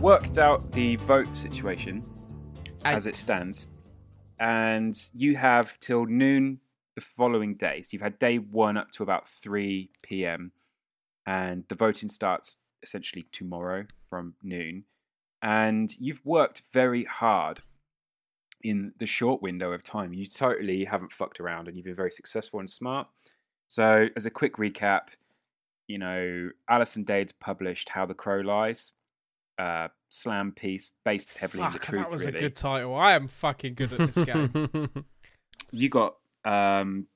Worked out the vote situation as it stands, and you have till noon the following day. So you've had day one up to about 3 p.m., and the voting starts essentially tomorrow from noon. And you've worked very hard in the short window of time. You totally haven't fucked around and you've been very successful and smart. So, as a quick recap, you know, Alison Dade's published How the Crow Lies, uh, slam piece based heavily in the truth. that was really. a good title. I am fucking good at this game. You got um,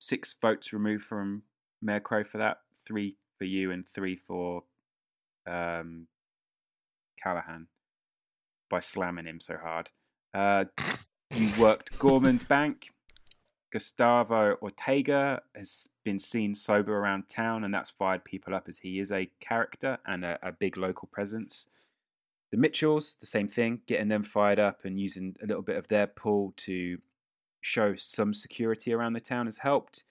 six votes removed from Mayor Crow for that, three for you and three for um, Callahan by slamming him so hard. Uh, you worked Gorman's Bank. Gustavo Ortega has been seen sober around town, and that's fired people up as he is a character and a, a big local presence. The Mitchells, the same thing, getting them fired up and using a little bit of their pull to show some security around the town has helped.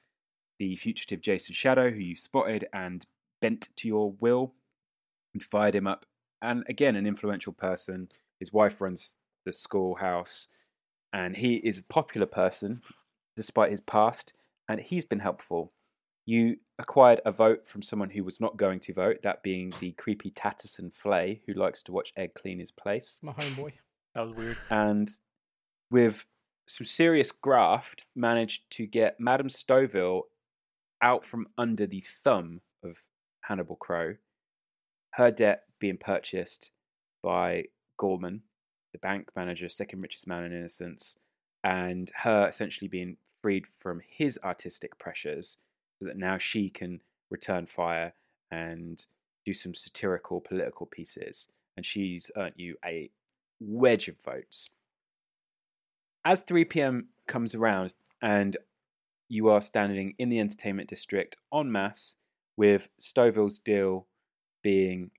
The fugitive Jason Shadow, who you spotted and bent to your will and fired him up. And again, an influential person. His wife runs the schoolhouse, and he is a popular person despite his past, and he's been helpful. You acquired a vote from someone who was not going to vote, that being the creepy Tatterson Flay, who likes to watch Ed clean his place. My homeboy. That was weird. And with some serious graft, managed to get Madame Stouffville out from under the thumb of Hannibal Crow, her debt being purchased by Gorman, the bank manager, second richest man in Innocence, and her essentially being freed from his artistic pressures so that now she can return fire and do some satirical political pieces. And she's earned you a wedge of votes. As 3 p.m. comes around and you are standing in the entertainment district en masse with Stouffville's deal being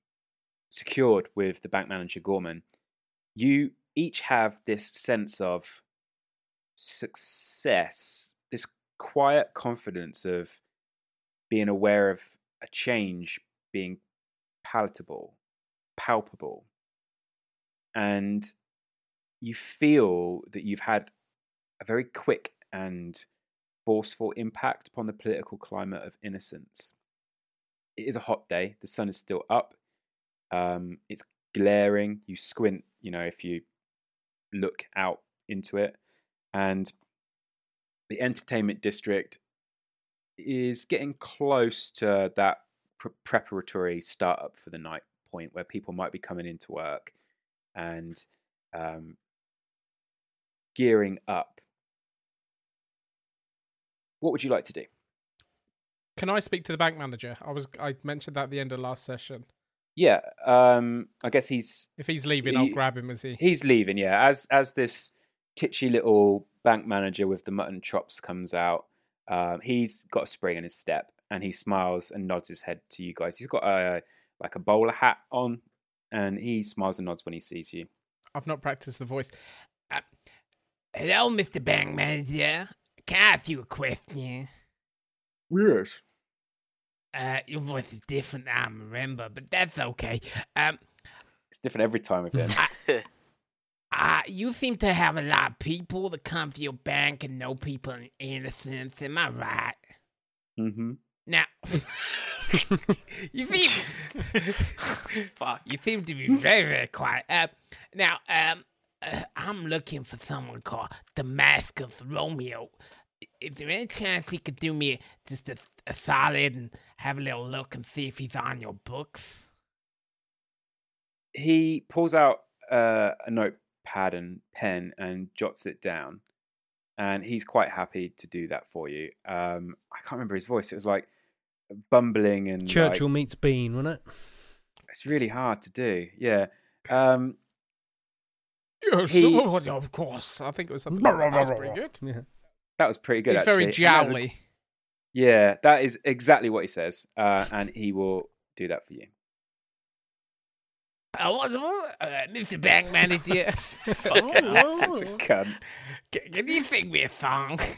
secured with the bank manager Gorman, you each have this sense of success, this quiet confidence of being aware of a change being palatable, palpable. And you feel that you've had a very quick and forceful impact upon the political climate of innocence. It is a hot day, the sun is still up, um, it's glaring. You squint, you know, if you look out into it. And the entertainment district is getting close to that pre- preparatory startup for the night point where people might be coming into work and um, gearing up. What would you like to do? Can I speak to the bank manager? I was I mentioned that at the end of last session. Yeah, um, I guess he's If he's leaving, I'll grab him as he. he's leaving. Yeah, as as this titchy little bank manager with the mutton chops comes out, um, he's got a spring in his step, and he smiles and nods his head to you guys. He's got a like a bowler hat on, and he smiles and nods when he sees you. I've not practiced the voice. Uh, hello, Mr. Bank Manager. Can I ask you a question? Yes. Uh, your voice is different than I remember, but that's okay. Um, It's different every time with him. uh, you seem to have a lot of people that come to your bank and know people in innocence. Am I right? mm-hmm. Now, you seem Fuck. you seem to be very very quiet. Uh, now, um, uh, I'm looking for someone called Damascus Romeo. Is there any chance he could do me just a, a solid and have a little look and see if he's on your books? He pulls out uh, a notepad and pen and jots it down, and he's quite happy to do that for you. Um, I can't remember his voice. It was like bumbling and like- Churchill meets Bean, wasn't it? it's really hard to do. Yeah. Um, Yes, He- of course. I think it was something like that. That was pretty good. Yeah. that was pretty good. He's very actually. And that's a- yeah, that is exactly what he says, uh, and he will do that for you. Uh, what's more, uh, Mr. Bank Manager? Such a cunt. can, can you sing me a song?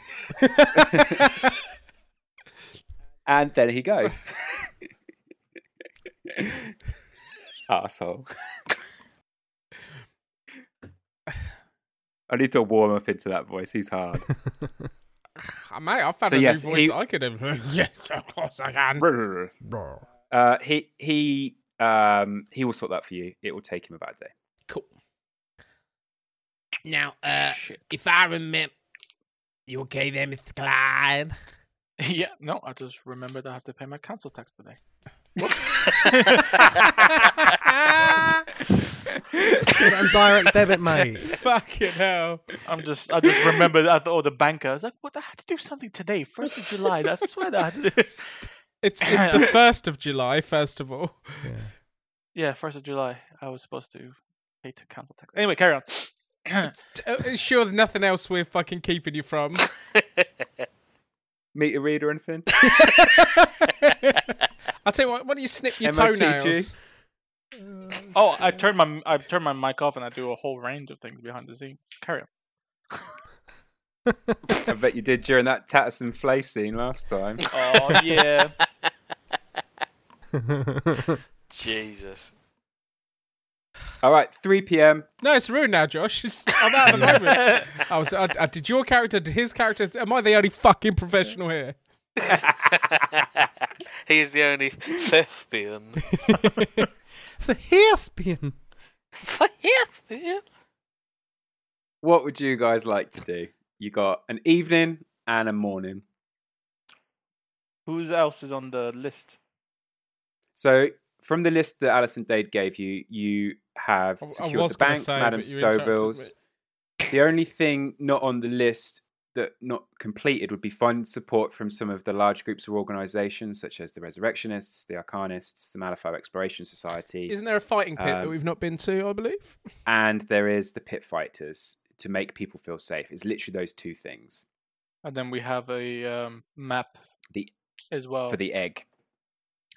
And then he goes. Asshole. I need to warm up into that voice. He's hard. I mate, I found So a yes, new voice he- I could have. yes, of course I can. Uh, he he um, he will sort that for you. It will take him about a day. Cool. Now, uh, Shit. if I remember, you okay there, Mr. Clyde? Yeah, no, I just remembered I have to pay my council tax today. Get on direct debit, mate. Fucking hell. I'm just, I just remembered. I thought, oh, the banker. I was like, what? I had to do something today, first of July. I swear that I had to do this. It's it's the first of July, first of all. Yeah, first of July. I was supposed to pay to council tax. Anyway, carry on. Uh, Sure, nothing else we're fucking keeping you from. Meet a reader or anything? I'll tell you what. Why don't you snip your MOTG? toenails? oh, I turned my, I turned my mic off, and I do a whole range of things behind the scenes. Carry on. I bet you did during that Tatterson Flay scene last time. Oh yeah. Jesus. All right, 3 p.m. No, it's ruined now, Josh. It's, I'm out of the moment. I was. I, I, did your character? Did his character? Am I the only fucking professional here? he is the only thespian. the Thespian. The thespian. What would you guys like to do? You got an evening and a morning. Who else is on the list? So, from the list that Alison Dade gave you, you have I- I secured the bank, say, Madame but Stouffville's. The only thing not on the list that not completed would be fund support from some of the large groups of organisations such as the Resurrectionists, the Arcanists, the Malifaux Exploration Society, Isn't there a fighting pit that Um, we've not been to? I believe. and there is the Pit Fighters to make people feel safe. It's literally those two things. And then we have a um, map The as well. for the egg.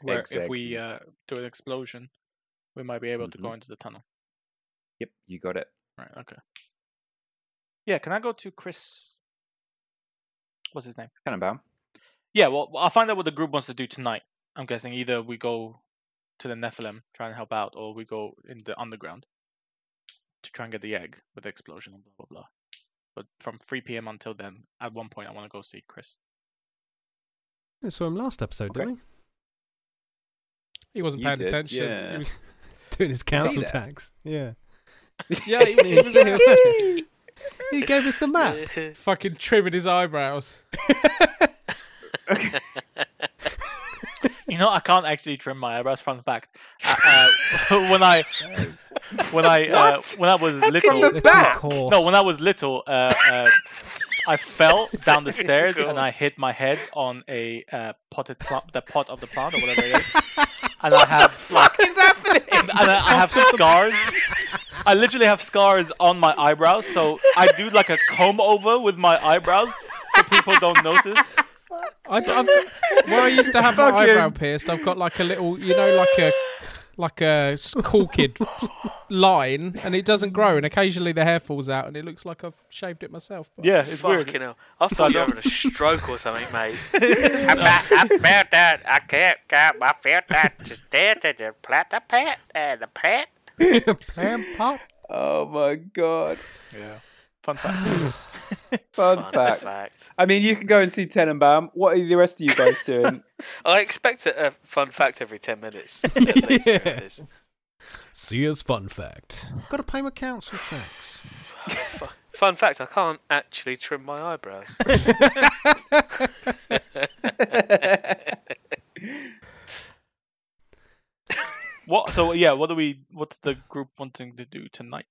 Where eggs if we uh, do an explosion, we might be able to go Mhm. into the tunnel. Yep, you got it. Right. Okay. Yeah. Can I go to Chris? What's his name? Tannenbaum. Yeah. Well, I'll find out what the group wants to do tonight. I'm guessing either we go to the Nephilim try and help out, or we go in the underground to try and get the egg with the explosion and blah blah blah. But from 3 p.m. until then, at one point, I want to go see Chris. I saw him last episode, Okay. didn't we? He wasn't paying did, attention. yeah. He was, Doing his council tax. Yeah. yeah, he, he was there, He gave us the map. fucking trimming his eyebrows. You know, I can't actually trim my eyebrows. Fun fact: uh, uh, when I when I uh, when I was From little, the back. no, when I was little, uh, uh, I fell down the stairs and I hit my head on a uh, potted plant, the pot of the plant or whatever it is, and I have like, What's happening? and I, I have some scars. I literally have scars on my eyebrows, so I do like a comb over with my eyebrows so people don't notice. I, I've where I used to have my Fucking- eyebrow pierced, I've got like a little, you know, like a like a cool kid line, and it doesn't grow, and occasionally the hair falls out, and it looks like I've shaved it myself. But Yeah, it's Fucking weird. hell. I thought you were having a stroke or something, mate. I, fe- I felt that. I can't. I felt that. Just there to the plant, the pet, and the pet. Pam pop. Oh my god. Yeah. Fun fact. Fun, Fun fact. fact. I mean, you can go and see Tenenbaum. What are the rest of you guys doing? I expect a, a fun fact every 10 minutes. At least, Yeah. there it is. Sia's fun fact. Got to pay my council tax. Fun fact, I can't actually trim my eyebrows. What? So yeah, what do we? What's the group wanting to do tonight?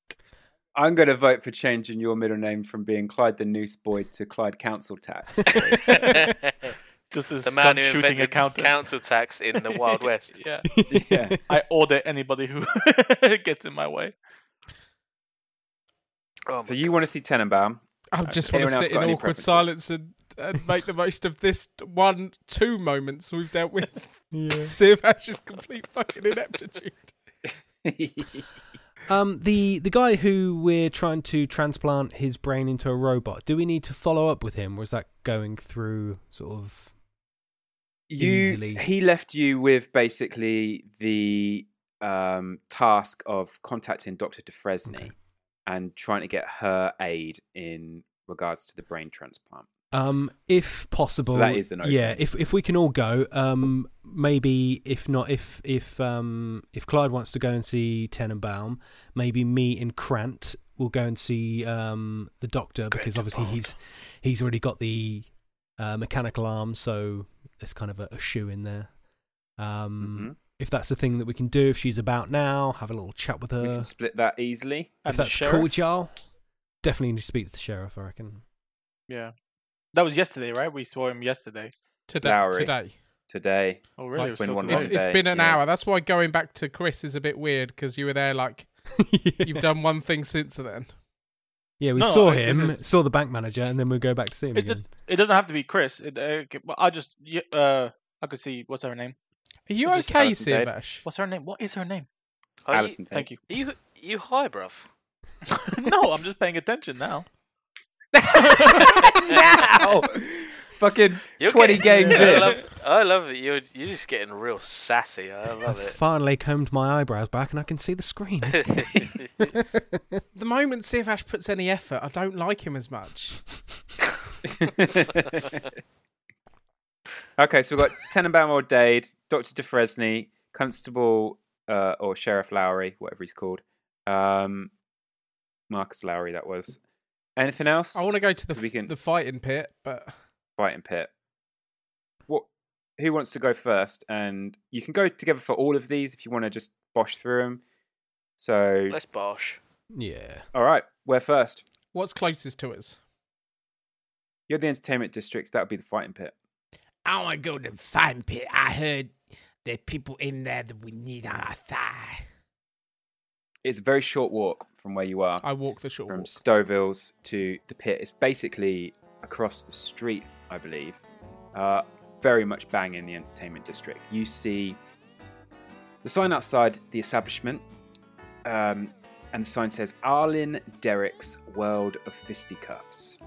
I'm going to vote for changing your middle name from being Clyde the Noose Boy to Clyde Council Tax. Just this the man who shooting invented accountant. council tax in the Wild West. yeah. yeah. I order anybody who gets in my way. Oh So my you want to see Tenenbaum? I just want to sit in awkward silence and, and make the most of this one, two moments we've dealt with. Siv has just complete fucking ineptitude. Um, the the guy who we're trying to transplant his brain into a robot. Do we need to follow up with him, or is that going through sort of? you Easily. he left you with basically the um, task of contacting Dr. DeFresney Okay. and trying to get her aid in regards to the brain transplant. Um, if possible, that is an yeah. If if we can all go, um, maybe if not, if if um if Clyde wants to go and see Tenenbaum, maybe me and Krant will go and see um the doctor because obviously he's he's already got the uh, mechanical arm, so there's kind of a, a shoe in there. Um, Mhm. if that's the thing that we can do, if she's about now, have a little chat with her. we can split that easily. If the that's sheriff? cool with definitely need to speak to the sheriff. I reckon. Yeah. That was yesterday, right? We saw him yesterday. Today, Lowry. today. Today. Oh, really? It's been one? It's, long it's day, been an yeah. hour. That's why going back to Chris is a bit weird because you were there like you've done one thing since then. Yeah, we No, saw I- this him, is- saw the bank manager, and then we'll go back to see him It, again. just, it doesn't have to be Chris. It, uh, I just uh I could see what's her name. Are you Just okay, Sivash? What's her name? What is her name? Are you- Alison, Thank you. Are you, you high, bruv? no, I'm just paying attention now. Now! Fucking You're 20 getting- games I in. love, I love it. You're, you're just getting real sassy. I love I've it. finally combed my eyebrows back, and I can see the screen. The moment Sivash puts any effort, I don't like him as much. okay, so we've got Tenenbaum or Dade, Dr. DeFresney, Constable uh, or Sheriff Lowry, whatever he's called. Um, Marcus Lowry, that was. Anything else? I want to go to the We can- the fighting pit, but Fighting pit. What? Who wants to go first? And you can go together for all of these if you want to just bosh through them. So, Let's bosh. yeah. all right, where first? what's closest to us? You're the entertainment district. That would be the fighting pit. I want to go to the fighting pit. I heard there are people in there that we need on our side. It's a very short walk from where you are. I walk the short from walk. Stouffville's to the pit. It's basically across the street, I believe. Uh, very much bang in the entertainment district. You see the sign outside the establishment, um, and the sign says Arlen Derrick's World of Fisticuffs.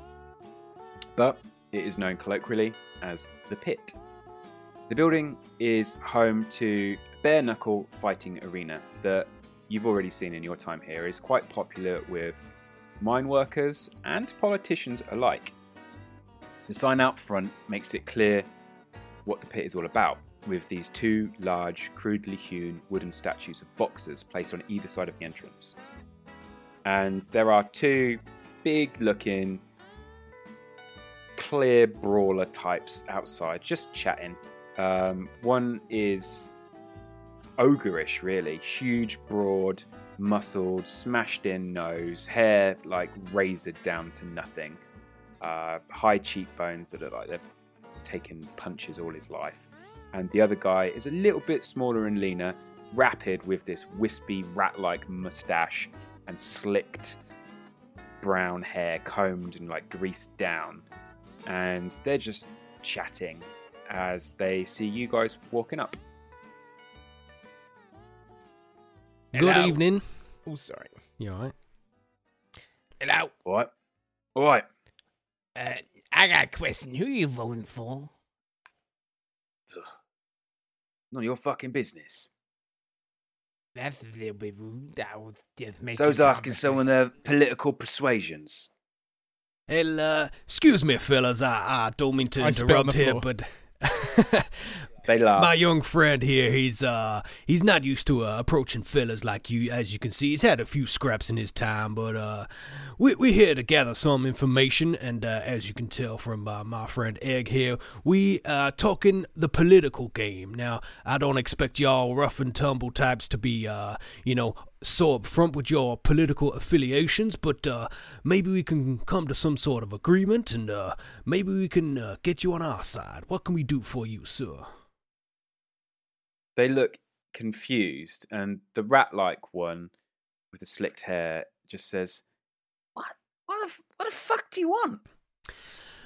But it is known colloquially as the pit. The building is home to bare knuckle fighting arena that you've already seen in your time here is quite popular with mine workers and politicians alike. The sign out front makes it clear what the pit is all about, with these two large, crudely hewn wooden statues of boxers placed on either side of the entrance. And there are two big looking, clear brawler types outside, just chatting. Um, one is ogreish, really. Huge, broad, muscled, smashed in nose, hair like razored down to nothing. Uh, high cheekbones that are like they've taken punches all his life. And the other guy is a little bit smaller and leaner, rapid with this wispy, rat like mustache and slicked brown hair combed and like greased down. And they're just chatting as they see you guys walking up. Good evening. Oh, sorry. You all right? Hello. What? All right. Uh, I got a question. Who you voting for? None of your fucking business. That's a little bit rude. I was just making. So I was asking someone their political persuasions. Well, uh, excuse me, fellas. I, I don't mean to I spit interrupt the here, floor. but They laugh. my young friend here, he's uh, he's not used to uh, approaching fellas like you. As you can see, he's had a few scraps in his time, but uh, we we're here to gather some information, and uh, as you can tell from uh, my friend Egg here, we uh talking the political game. Now, I don't expect y'all rough and tumble types to be uh, you know, so upfront with your political affiliations, but uh, maybe we can come to some sort of agreement, and uh, maybe we can uh, get you on our side. What can we do for you, sir? They look confused, and the rat like one with the slicked hair just says, What? What the, what the fuck do you want?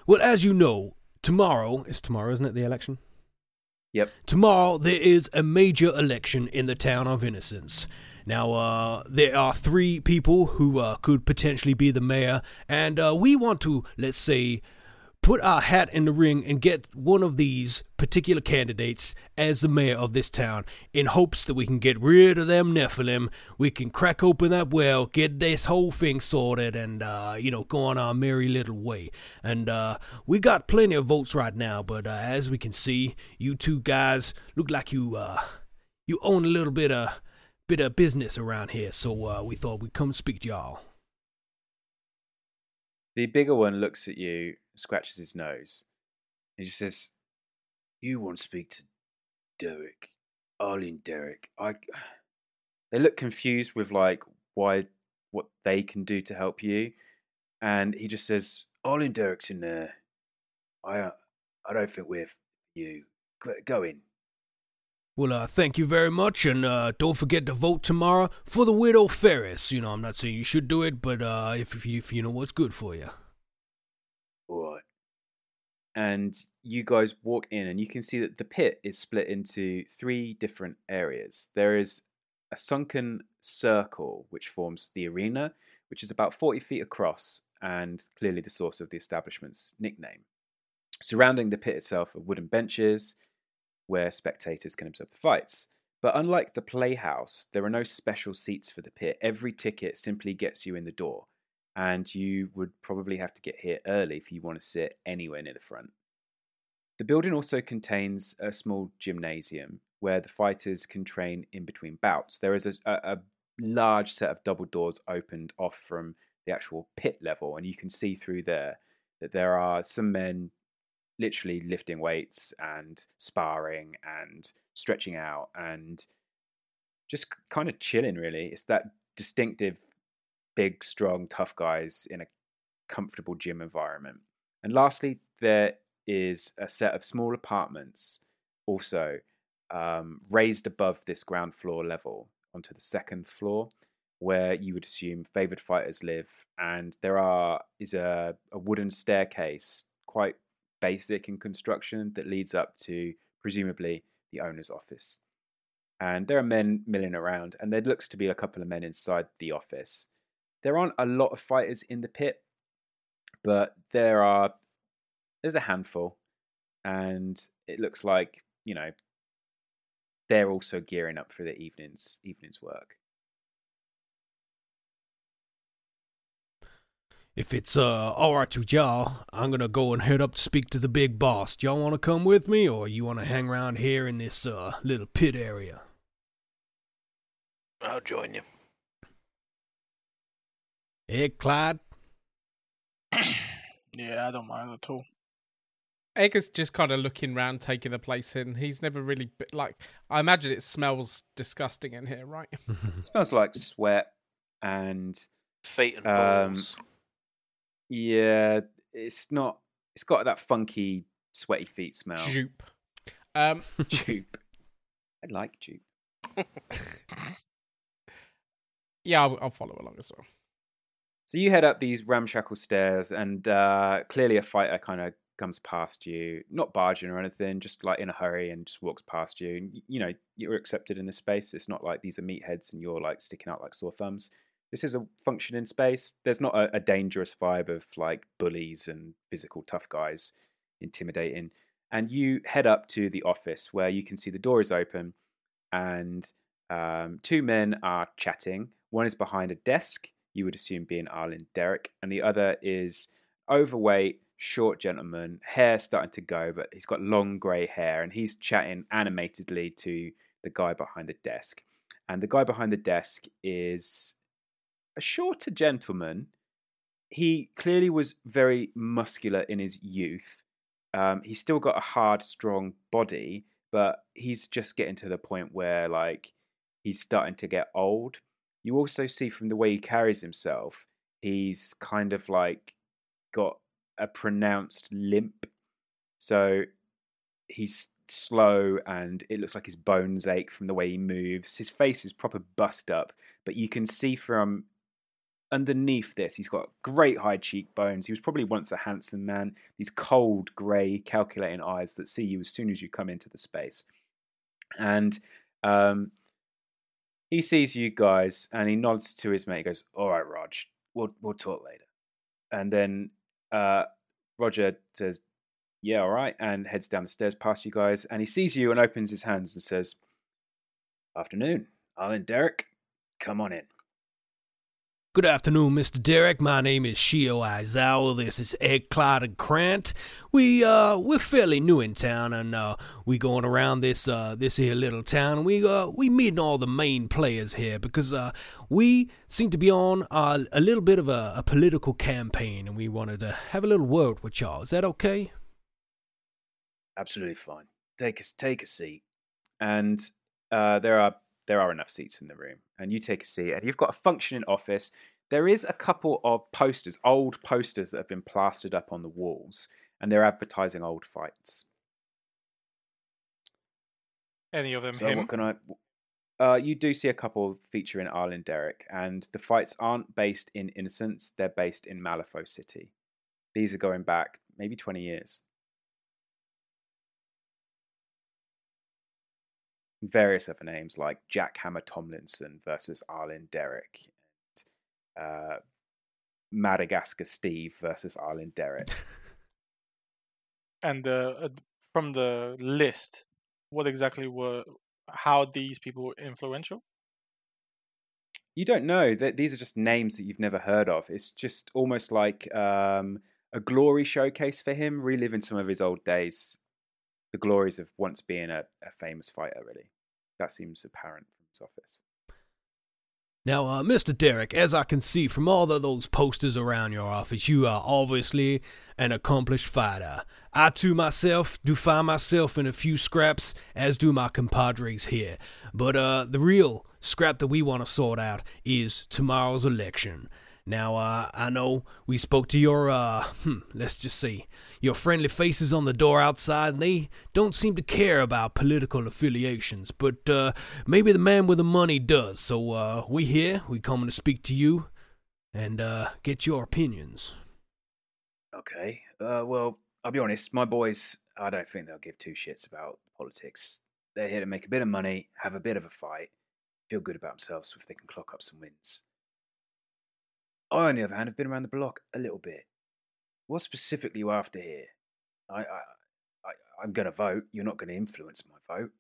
Well, as you know, tomorrow is tomorrow, isn't it? The election. Yep. Tomorrow there is a major election in the town of Innocence. Now, uh, there are three people who uh, could potentially be the mayor, and uh, we want to, let's say, put our hat in the ring and get one of these particular candidates as the mayor of this town in hopes that we can get rid of them Nephilim. We can crack open that well, get this whole thing sorted, and, uh, you know, go on our merry little way. And uh, we got plenty of votes right now, but uh, as we can see, you two guys look like you uh, you own a little bit of bit of business around here, so uh, we thought we'd come speak to y'all. The bigger one looks at you, scratches his nose. He just says, You want to speak to Derrick. Arlene Derrick. I They look confused with like why what they can do to help you. And he just says, Arlene Derrick's in there. I uh, I don't think we're you. Go in. Well, uh, thank you very much, and uh, don't forget to vote tomorrow for the Widow Ferris. You know, I'm not saying you should do it, but uh, if, if, you, if you know what's good for you. And you guys walk in, and you can see that the pit is split into three different areas. There is a sunken circle which forms the arena, which is about 40 feet across and clearly the source of the establishment's nickname. Surrounding the pit itself are wooden benches where spectators can observe the fights. But unlike the playhouse, there are no special seats for the pit. Every ticket simply gets you in the door, and you would probably have to get here early if you want to sit anywhere near the front. The building also contains a small gymnasium where the fighters can train in between bouts. There is a, a, large set of double doors opened off from the actual pit level, and you can see through there that there are some men literally lifting weights and sparring and stretching out and just kind of chilling really it's that distinctive big strong tough guys in a comfortable gym environment and lastly there is a set of small apartments also um, raised above this ground floor level onto the second floor where you would assume favored fighters live and there are is a, a wooden staircase quite basic in construction that leads up to presumably the owner's office. And there are men milling around, and there looks to be a couple of men inside the office. There aren't a lot of fighters in the pit, but there are there's a handful, and it looks like you know they're also gearing up for the evening's evening's work. If it's uh, all right with y'all, I'm gonna go and head up to speak to the big boss. Do y'all want to come with me, or you want to hang around here in this uh, little pit area? I'll join you. Hey, Clyde. Yeah, I don't mind at all. Egg is just kind of looking round, taking the place in. He's never really be- like. I imagine it smells disgusting in here, right? It smells like sweat and Feet and Um, balls. yeah, it's not. It's got that funky, sweaty feet smell. Jupe. Um, Jupe. I like Jupe. yeah, I'll, I'll follow along as well. So you head up these ramshackle stairs, and uh, clearly a fighter kind of comes past you, not barging or anything, just like in a hurry and just walks past you. And you know you're accepted in this space. It's not like these are meatheads and you're like sticking out like sore thumbs. This is a functioning space. There's not a, a dangerous vibe of like bullies and physical tough guys intimidating. And you head up to the office where you can see the door is open, and um, two men are chatting. One is behind a desk, you would assume being Arlen Derrick, and the other is overweight, short gentleman, hair starting to go, but he's got long grey hair, and he's chatting animatedly to the guy behind the desk. And the guy behind the desk is a shorter gentleman. He clearly was very muscular in his youth. Um, he's still got a hard, strong body, but he's just getting to the point where like he's starting to get old. You also see from the way he carries himself, he's kind of like got a pronounced limp. So he's slow and it looks like his bones ache from the way he moves. His face is proper bust up, but you can see from underneath this, he's got great high cheekbones. He was probably once a handsome man. These cold, grey, calculating eyes that see you as soon as you come into the space. And um, he sees you guys and he nods to his mate. He goes, "All right, Raj, we'll we'll talk later." And then uh, Roger says, "Yeah, all right," and heads down the stairs past you guys. And he sees you and opens his hands and says, "Afternoon, Alan Derrick, come on in." Good afternoon, Mr. Derrick. My name is Shio Aizawa. This is Egg and Krant. We uh we're fairly new in town and uh we going around this uh this here little town we uh we meeting all the main players here because uh we seem to be on uh, a little bit of a, a political campaign and we wanted to have a little word with y'all. Is that okay? Absolutely fine. Take a take a seat, and uh, there are there are enough seats in the room, and you take a seat, and you've got a functioning office. There is a couple of posters, old posters that have been plastered up on the walls, and they're advertising old fights. Any of them So him? what can I? Uh, you do see a couple featuring Arlen Derrick, and the fights aren't based in Innocence; they're based in Malifaux City. These are going back maybe twenty years. Various other names like Jack Hammer Tomlinson versus Arlen Derrick, uh, Madagascar Steve versus Arlen Derrick. And uh, uh, from the list, what exactly were how these people were influential? You don't know that these are just names that you've never heard of. It's just almost like um, a glory showcase for him, reliving some of his old days, the glories of once being a, a famous fighter. Really, that seems apparent from his office. Now, uh, Mr. Derrick, as I can see from all of those posters around your office, you are obviously an accomplished fighter. I, too, myself, do find myself in a few scraps, as do my compadres here. But uh, the real scrap that we want to sort out is tomorrow's election. Now, uh, I know we spoke to your, uh, hmm, let's just see, your friendly faces on the door outside, and they don't seem to care about political affiliations, but, uh, maybe the man with the money does. So, uh, we here, we coming to speak to you and, uh, get your opinions. Okay. Uh, well, I'll be honest. My boys, I don't think they'll give two shits about politics. They're here to make a bit of money, have a bit of a fight, feel good about themselves if they can clock up some wins. I, on the other hand, have been around the block a little bit. What specifically are you after here? I, I, I I'm gonna vote. You're not gonna influence my vote.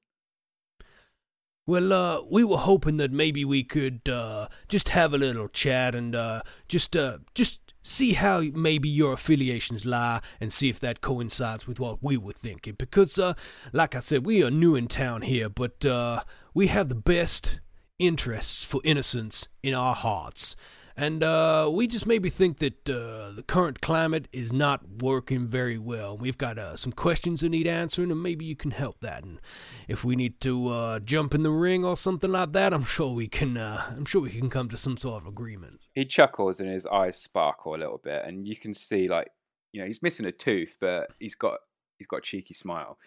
Well, uh, we were hoping that maybe we could, uh, just have a little chat and, uh, just, uh, just see how maybe your affiliations lie and see if that coincides with what we were thinking. Because, uh, like I said, we are new in town here, but, uh, we have the best interests for innocence in our hearts. And uh, we just maybe think that uh, the current climate is not working very well. We've got uh, some questions that need answering, and maybe you can help that. And if we need to uh, jump in the ring or something like that, I'm sure we can. Uh, I'm sure we can come to some sort of agreement. He chuckles and his eyes sparkle a little bit, and you can see like you know he's missing a tooth, but he's got he's got a cheeky smile.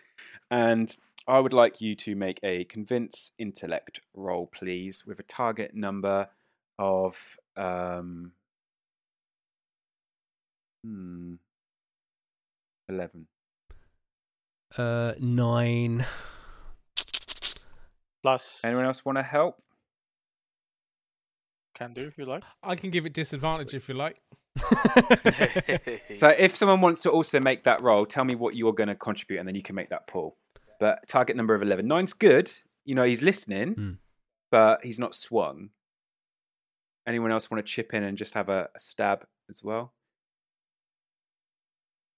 And I would like you to make a convince intellect roll, please, with a target number of um hmm eleven. Uh, nine. Plus, Anyone else want to help? can do if you like. I can give it disadvantage if you like. So if someone wants to also make that roll, tell me what you're going to contribute, and then you can make that pull. But target number of eleven. Nine's good. You know he's listening, Hmm. but he's not swung. Anyone else want to chip in and just have a, a stab as well?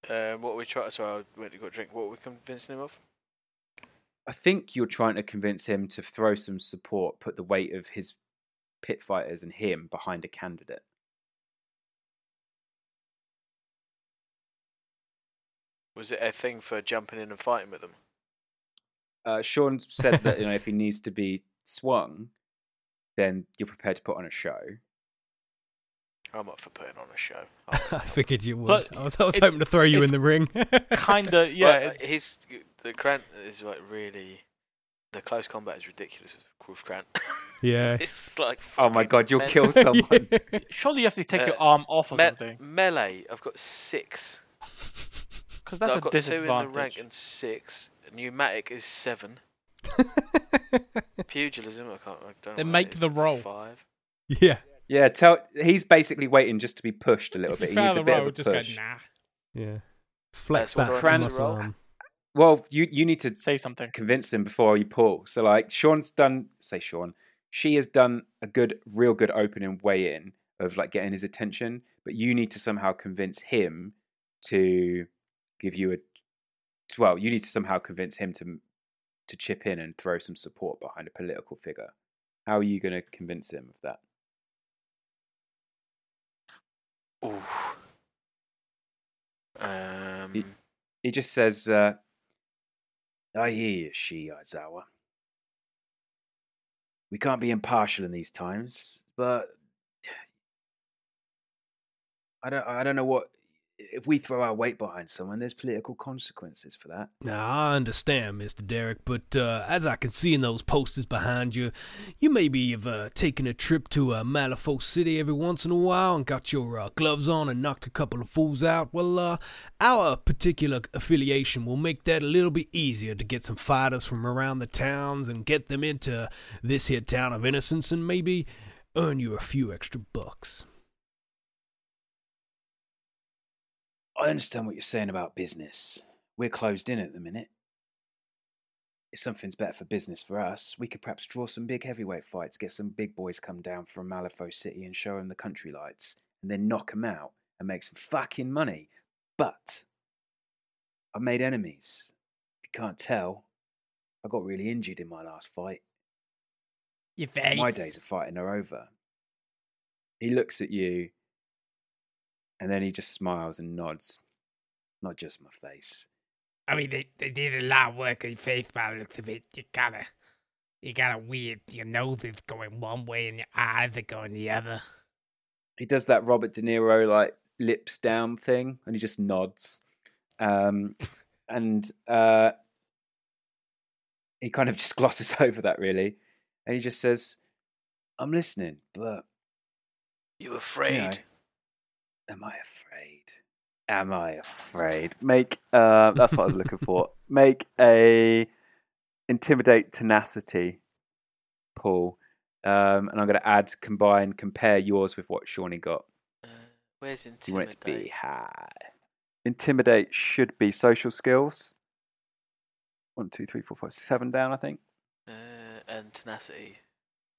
Um, what we try? So I went to go drink. What were we convincing him of? I think you're trying to convince him to throw some support, put the weight of his pit fighters and him behind a candidate. Was it a thing for jumping in and fighting with them? Uh, Sean said that you know if he needs to be swung, then you're prepared to put on a show. I'm up for putting on a show. I figured you would. But I was, I was hoping to throw you in the ring. Kinda, yeah. Well, his the Krant is like really. The close combat is ridiculous with- with Krant. yeah. it's like. Oh my god, you'll men- kill someone. Surely you have to take Uh, your arm off or Me- something. melee. I've got six. Because that's I've a got two in the rank and six. Pneumatic is seven. Pugilism, I can't. I don't know make the roll. Five. yeah. Yeah, tell he's basically waiting just to be pushed a little If bit. you He needs fail a bit roll, of a just go push. nah. Yeah. Flex That's that I need to muscle roll. arm. Well, you you need to Say something. convince him before you pull. So like Sean's done say Sean, she has done a good real good opening way in of like getting his attention, but you need to somehow convince him to give you a well, you need to somehow convince him to to chip in and throw some support behind a political figure. How are you going to convince him of that? Ooh. Um. He just says, uh, I hear you, Shi Aizawa. We can't be impartial in these times, but I don't I don't know what if we throw our weight behind someone, there's political consequences for that. Now, I understand, Mr. Derrick, but uh, as I can see in those posters behind you, you maybe have uh, taken a trip to uh, Malifaux City every once in a while and got your uh, gloves on and knocked a couple of fools out. Well, uh, our particular affiliation will make that a little bit easier to get some fighters from around the towns and get them into this here town of innocence and maybe earn you a few extra bucks. I understand what you're saying about business. We're closed in at the minute. If something's better for business for us, we could perhaps draw some big heavyweight fights, get some big boys come down from Malifaux City and show them the country lights, and then knock them out and make some fucking money. But I've made enemies. If you can't tell, I got really injured in my last fight. Your face. My days of fighting are over. He looks at you and then he just smiles and nods. Not just my face. I mean, they, they did a lot of work on your face by the looks of it. You gotta, you got a weird, your nose is going one way and your eyes are going the other. He does that Robert De Niro like lips down thing and he just nods. Um, and uh, he kind of just glosses over that really. And he just says, I'm listening, but You afraid? Am I afraid? Am I afraid? Make uh, that's what I was looking for. Make a intimidate tenacity pull, um, and I'm going to add combine compare yours with what Shawnee got. Uh, where's You want it to be intimidate? high. Intimidate should be social skills. One, two, three, four, five, seven down. I think. Uh, and tenacity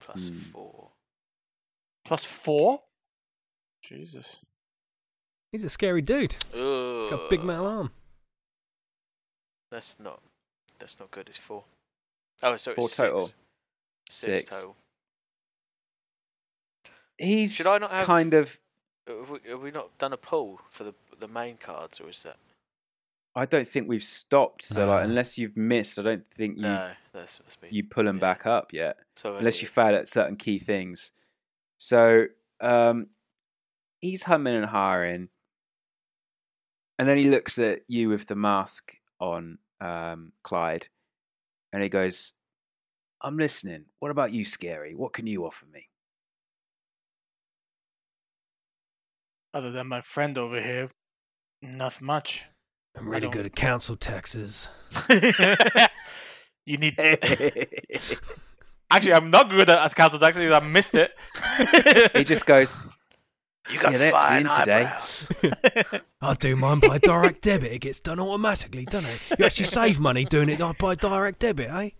plus Hmm. four. Plus four? Jesus. He's a scary dude. Ooh. He's got a big metal arm. That's not. That's not good. It's four. Oh, sorry. Four it's total. Six. Six Six. total. he's Should I not have- kind of. Have we, have we not done a poll for the the main cards, or is that I don't think we've stopped. So like, Ah. unless you've missed, I don't think you no? That's must be. you pull them back up yet. so unless you fail at certain key things. So um, he's humming and hawing, and then he looks at you with the mask on, um, Clyde, and he goes, "I'm listening. What about you, Scary? What can you offer me?" Other than my friend over here, not much. I'm really good at council taxes. you need. Actually, I'm not good at, at council taxes. I missed it. he just goes, you got yeah, that's fine in today. eyebrows. I do mine by direct debit. It gets done automatically, doesn't it? You actually save money doing it by direct debit, eh?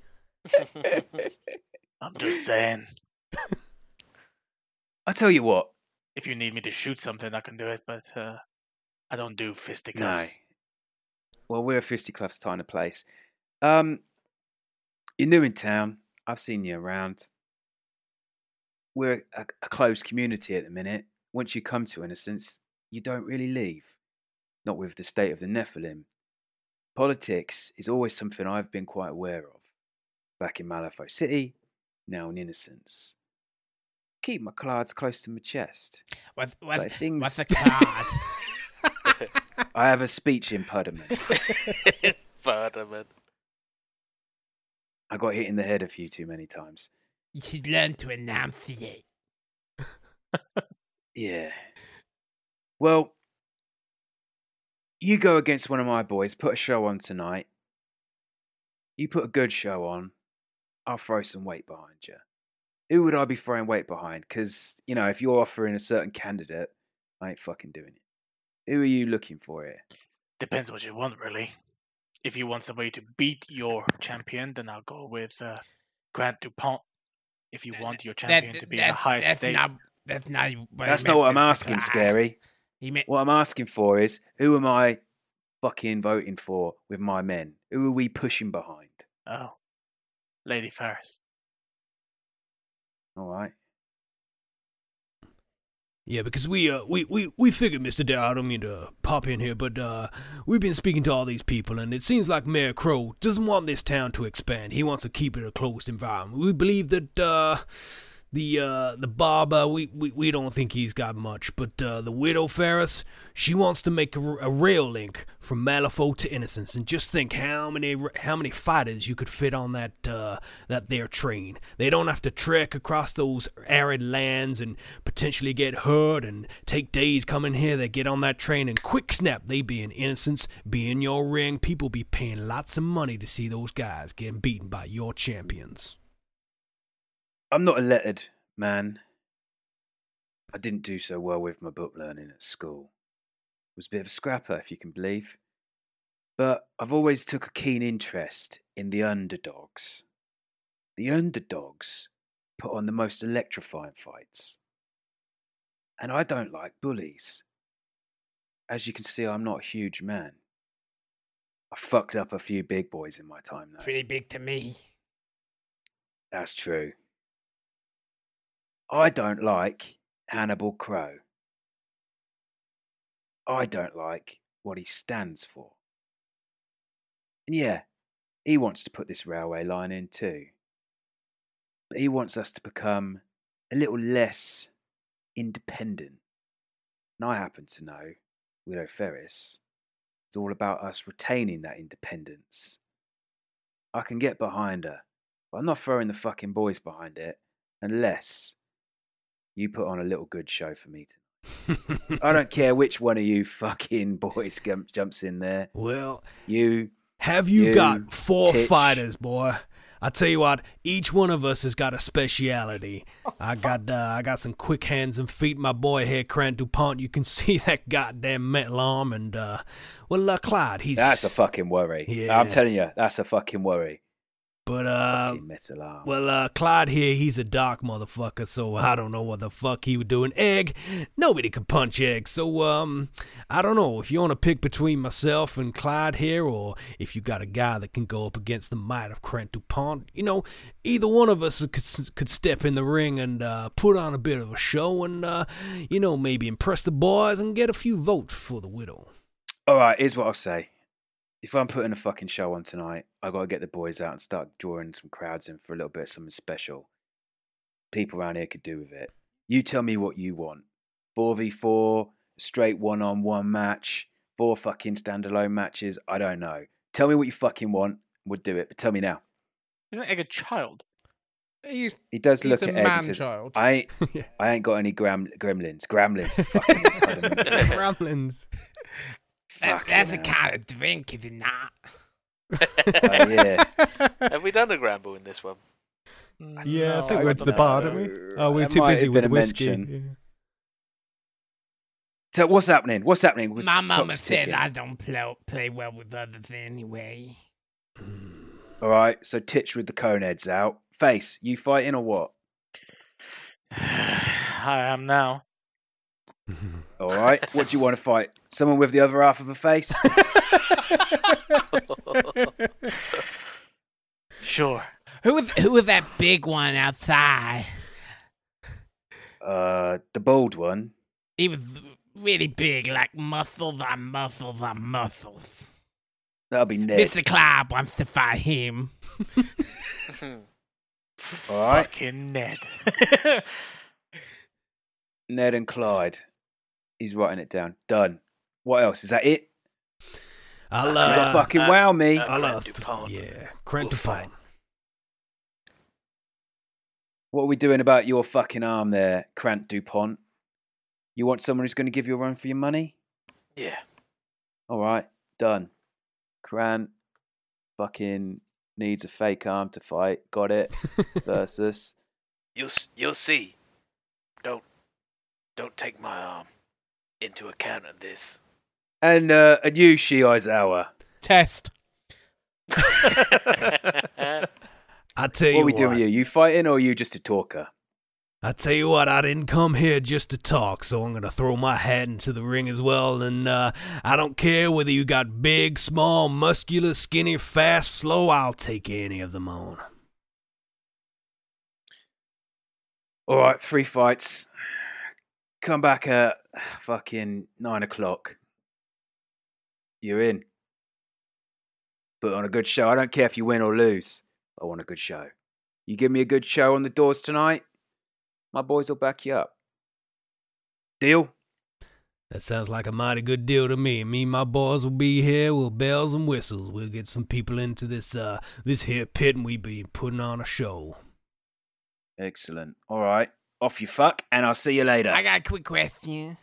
I'm just saying. "I tell you what, If you need me to shoot something, I can do it, but uh, I don't do fisticuffs. no. fisticuffs. Well, we're a fisticuffs kind of place. Um, you're new in town. I've seen you around. We're a, a closed community at the minute. Once you come to Innocence, you don't really leave. Not with the state of the Nephilim. Politics is always something I've been quite aware of. Back in Malifaux City, now in Innocence. Keep my cards close to my chest. What's, But what's, things- what's a card? I have a speech impediment. Furtherman. I got hit in the head a few too many times. you should learn to enunciate. Yeah. Well, you go against one of my boys, put a show on tonight. You put a good show on, I'll throw some weight behind you. Who would I be throwing weight behind? Because, you know, if you're offering a certain candidate, I ain't fucking doing it. Who are you looking for here? Depends what you want, really. If you want somebody to beat your champion, then I'll go with uh, Krant Dupont. If you want your champion to be in the highest that's state, Not, that's not what I That's meant not what I'm asking, card. Scary. He meant, What I'm asking for is who am I fucking voting for with my men? Who are we pushing behind? oh, Lady Ferris. All right. Yeah, because we uh we we we figured, Mister Dare, I don't mean to pop in here, but uh we've been speaking to all these people, and it seems like Mayor Crow doesn't want this town to expand. He wants to keep it a closed environment. We believe that uh the uh the barber we, we we don't think he's got much, but uh the widow Ferris she wants to make a rail link from Malifaux to Innocence, and just think how many how many fighters you could fit on that uh that there train. They don't have to trek across those arid lands and potentially get hurt and take days coming here. They get on that train and quick snap, they be in Innocence, be in your ring. People be paying lots of money to see those guys getting beaten by your champions. I'm not a lettered man. I didn't do so well with my book learning at school. I Was a bit of a scrapper, if you can believe. But I've always took a keen interest in the underdogs. The underdogs put on the most electrifying fights. And I don't like bullies. As you can see, I'm not a huge man. I fucked up a few big boys in my time, though. pretty big to me. That's true. I don't like Hannibal Crow. I don't like what he stands for. And yeah, he wants to put this railway line in too. But he wants us to become a little less independent. And I happen to know Widow Ferris is all about us retaining that independence. I can get behind her, but I'm not throwing the fucking boys behind it unless you put on a little good show for me tonight. I don't care which one of you fucking boys jumps in there. Well, You, have you, You got four titch. fighters, boy? I tell you what, each one of us has got a speciality. I got uh, I got some quick hands and feet. My boy here, Krant Dupont, you can see that goddamn metal arm, and uh, well, uh, Clyde, he's that's a fucking worry. Yeah. I'm telling you, that's a fucking worry. But uh, Fucking metal arm. well, uh, Clyde here, he's a dark motherfucker, so I don't know what the fuck he would do. An egg, nobody could punch egg. So um, I don't know if you want to pick between myself and Clyde here, or if you got a guy that can go up against the might of Krant Dupont. You know, either one of us could could step in the ring and uh, put on a bit of a show, and uh, you know maybe impress the boys and get a few votes for the widow. All right, here's what I'll say. If I'm putting a fucking show on tonight, I got to get the boys out and start drawing some crowds in for a little bit of something special. People around here could do with it. You tell me what you want. 4v4, straight one on one match, four fucking standalone matches. I don't know. Tell me what you fucking want. We'll do it. But tell me now. Isn't Egg a child? He's He does He's look a at Egg says, man-child. I ain't, I ain't got any gram- gremlins. Gremlins. for fucking pardon me. Ramblins. That, that's a kind of drink, is it not? Oh, yeah. Have we done a Gramble in this one? Mm, yeah, I think No, we went to the bar, know. didn't we? Oh, we were That too busy with the a whiskey. mention. So what's happening? What's happening? What's My mama clock's said? I don't play, play well with others anyway. All right, so Titch with the cone heads out. Face, you fighting or what? I am now. All right, what do you want to fight? Someone with the other half of a face? Sure. Who was who was that big one outside? uh, the bald one. He was really big, like muscles on muscles on muscles. That'll be Ned. Mr. Clyde wants to fight him. All right, Fucking Ned. Ned and Clyde. He's writing it down. Done. What else? Is that it? I You love. got fucking wow me. I love. Dupont. Yeah, Krant We'll. Dupont. What are we doing about your fucking arm there, Krant Dupont? You want someone who's going to give you a run for your money? Yeah. All right, done. Krant fucking needs a fake arm to fight. Got it. Versus. You'll you'll see. Don't don't take my arm into account of this. And uh, and you, Shiizawa. test. I tell you What are we what. doing with you? You fighting or are you just a talker? I tell you what, I didn't come here just to talk, so I'm gonna throw my hat into the ring as well. And uh, I don't care whether you got big, small, muscular, skinny, fast, slow. I'll take any of them on. All right, three fights. Come back at fucking nine o'clock. You're in. But on a good show. I don't care if you win or lose. I want a good show. You give me a good show on the doors tonight, my boys will back you up. Deal? That sounds like a mighty good deal to me. Me and my boys will be here with bells and whistles. We'll get some people into this uh this here pit, and we be putting on a show. Excellent. All right. Off you fuck, and I'll see you later. I got a quick question.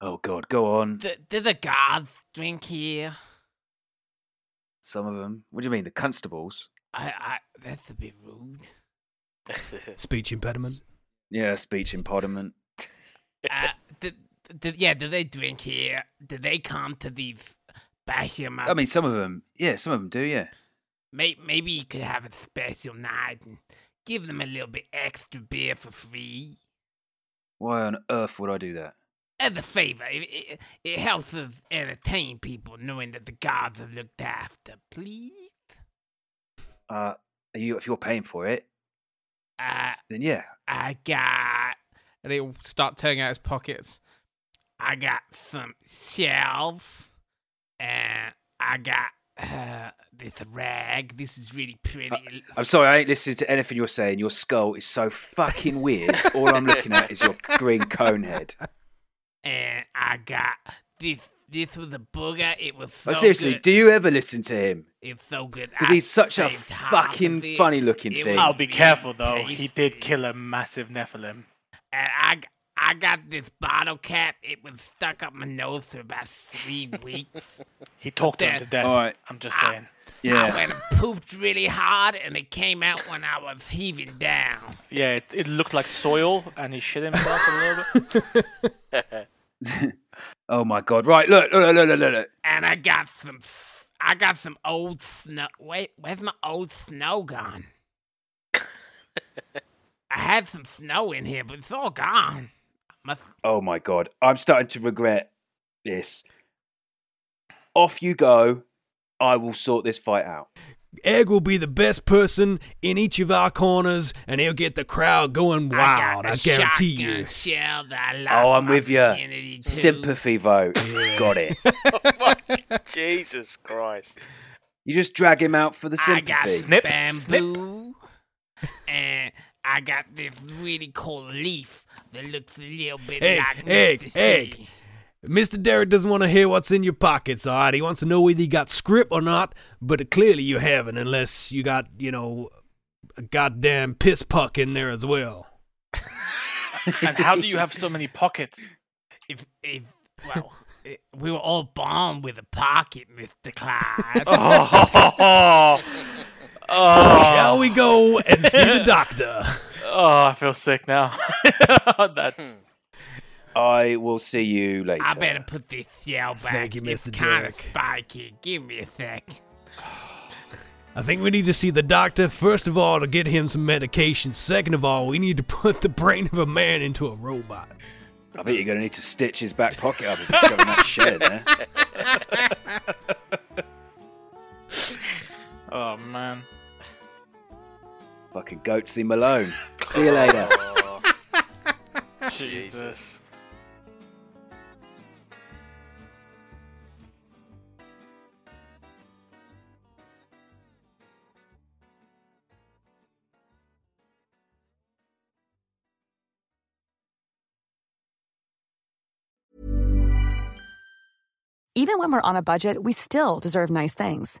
Oh, God, go on. Do, do the guards drink here? Some of them. What do you mean? The constables? I, I that's a bit rude. Speech impediment. Yeah, speech impediment. Uh, do, do, yeah, do they drink here? Do they come to these bashing I mean, some of them. Yeah, some of them do, yeah. Maybe, maybe you could have a special night and give them a little bit extra beer for free. Why on earth would I do that? As a favor, it, it, it helps us entertain people knowing that the gods are looked after. Please? Uh, are you, if you're paying for it, Uh, then yeah. I got, And he'll start tearing out his pockets. I got some shells, and I got uh, this rag. This is really pretty. I'm sorry, I ain't listening to anything you're saying. Your skull is so fucking weird. All I'm looking at is your green cone head. and I got this. This was a booger. It was so Oh, seriously, good. do you ever listen to him? It's so good. Because he's such a fucking funny-looking It thing. I'll be careful though. He did kill a massive Nephilim. And I, g- I got this bottle cap. It was stuck up my nose for about three weeks. He talked him to death. All right. I'm just I- saying. I Yeah. went and pooped really hard, and it came out when I was heaving down. Yeah, it, it looked like soil, and he shit himself a little bit. oh my god! Right, look, look, look, look, look, look. And I got some, I got some old snow. Wait, where's my old snow gone? I had some snow in here, but it's all gone. Must Oh my god, I'm starting to regret this. Off you go. I will sort this fight out. Egg will be the best person in each of our corners, and he'll get the crowd going wild. I, I, guarantee you. Shell that Oh, I'm with you. virginity. Sympathy vote. Got it. Oh Jesus Christ. You just drag him out for the I got sympathy. bamboo, and I got this really cool leaf that looks a little bit Egg, like egg, Mr. egg. C. Mr. Derrick doesn't want to hear what's in your pockets, all right? He wants to know whether you got script or not, but clearly you haven't, unless you got, you know, a goddamn piss puck in there as well. And how do you have so many pockets? If, if, well, eh, we were all born with a pocket, Mr. Clyde. Oh, oh, Shall we go and see the doctor? oh, I feel sick now. That's hmm. I will see you later. I better put this shell back. Thank you, It's Mr. kind of Derrick. spiky. Give me a sec. I think we need to see the doctor, first of all, to get him some medication. Second of all, we need to put the brain of a man into a robot. I bet you're going to need to stitch his back pocket up if you're shoving that shit in there. Oh man. Fucking Goatsy Malone. See you later. Oh. Jesus. Even when we're on a budget, we still deserve nice things.